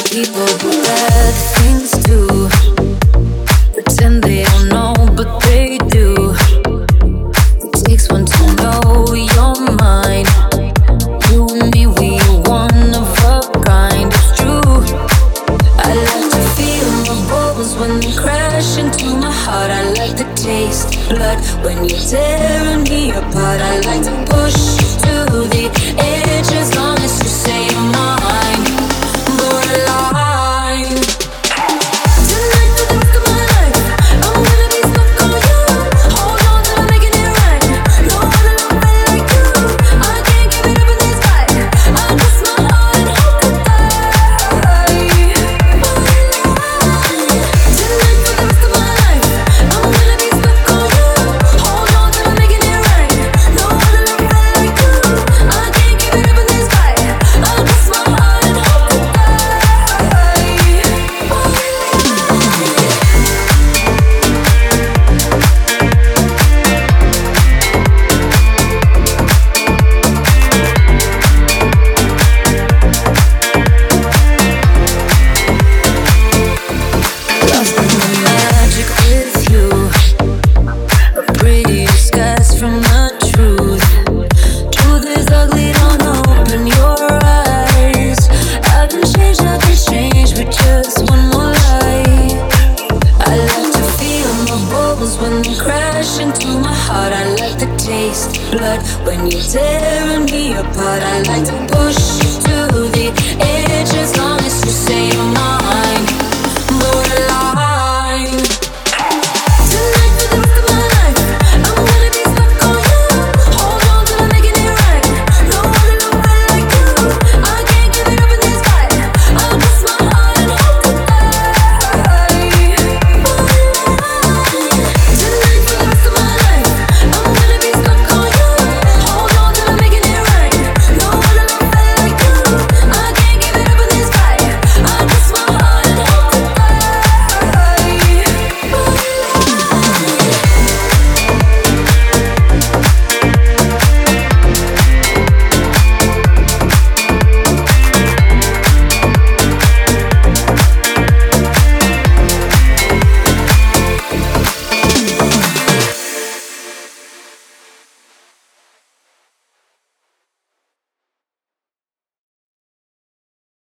people who had things to pretend they don't know, but they do. It takes one to know your mind. You and me, we are one of a kind. It's true. I love to feel my bones when they crash into my heart. I like the taste of blood when you're tearing me apart. I like to push you. when they crash into my heart. I like the taste, blood when you're tearing me apart. I like to push.